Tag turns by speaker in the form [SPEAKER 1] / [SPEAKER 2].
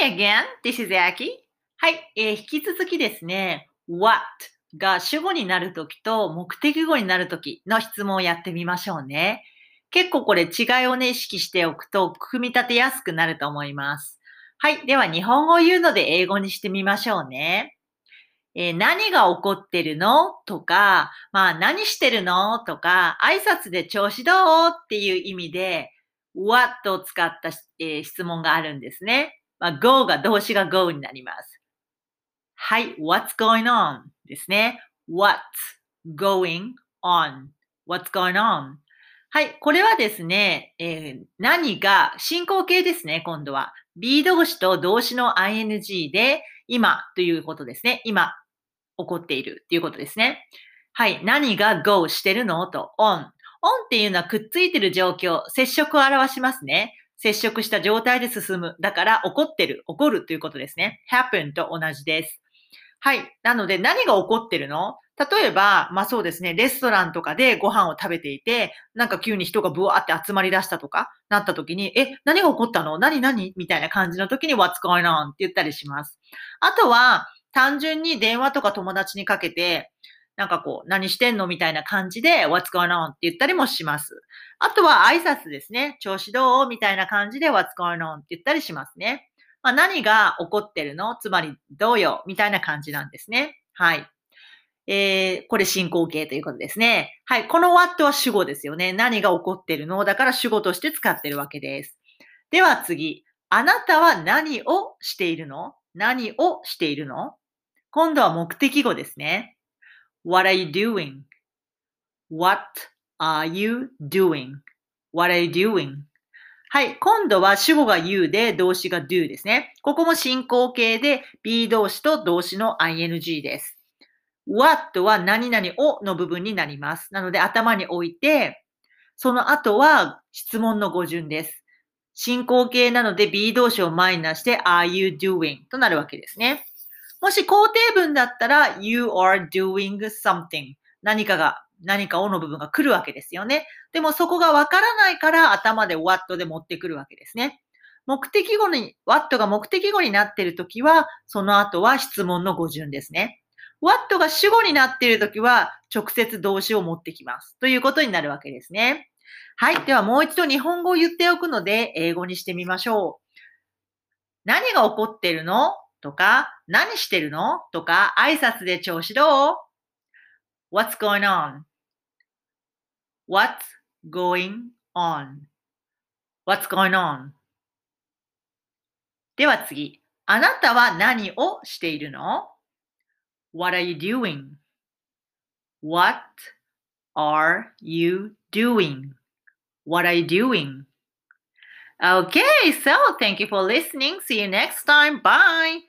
[SPEAKER 1] Hi again, this is Aki. はい、えー、引き続きですね、what が主語になるときと目的語になるときの質問をやってみましょうね。結構これ違いをね、意識しておくと、組み立てやすくなると思います。はい。では、日本語を言うので英語にしてみましょうね。えー、何が起こってるのとか、まあ、何してるのとか、挨拶で調子どうっていう意味で、what を使った、えー、質問があるんですね。まあ、go が動詞が go になります。はい。what's going on? ですね。what's going on?what's going on? はい。これはですね、えー、何が、進行形ですね、今度は。B 動詞と動詞の ing で、今ということですね。今、起こっているということですね。はい。何が go してるのと on。on っていうのはくっついてる状況、接触を表しますね。接触した状態で進む。だから、起こってる、起こるということですね。happen と同じです。はい。なので、何が起こってるの？例えば、まあそうですね、レストランとかでご飯を食べていて、なんか急に人がブワーって集まり出したとか、なった時に、え、何が起こったの？何何？みたいな感じの時に What's going on? って言ったりします。あとは、単純に電話とか友達にかけて、なんかこう、何してんの？みたいな感じで What's going on? って言ったりもします。あとは挨拶ですね。調子どう？みたいな感じで What's going on? って言ったりしますね。まあ、何が起こってるの？つまり、どうよ？みたいな感じなんですね。はい。えー、これ進行形ということですね。はい。この what は主語ですよね。何が起こってるの？だから主語として使ってるわけです。では次。あなたは何をしているの？何をしているの？今度は目的語ですね。What are you doing?What are you doing?What are you doing? はい。今度は主語が you で動詞が do ですね。ここも進行形で B 動詞と動詞の ing です。what は何々をの部分になります。なので頭に置いて、その後は質問の語順です。進行形なので B 動詞を前に出して are you doing? となるわけですね。もし肯定文だったら you are doing something 何かが何かをの部分が来るわけですよね。でもそこがわからないから頭で what で持ってくるわけですね。目的語に、what が目的語になっているときは、その後は質問の語順ですね。what が主語になっているときは、直接動詞を持ってきます。ということになるわけですね。はい。ではもう一度日本語を言っておくので、英語にしてみましょう。何が起こってるの？とか、何してるのとか、挨拶で調子どう ?What's going on?What's going on?What's going on? では次。あなたは何をしているの What are you doing? What are you doing? What are you doing? Okay, so thank you for listening. See you next time. Bye.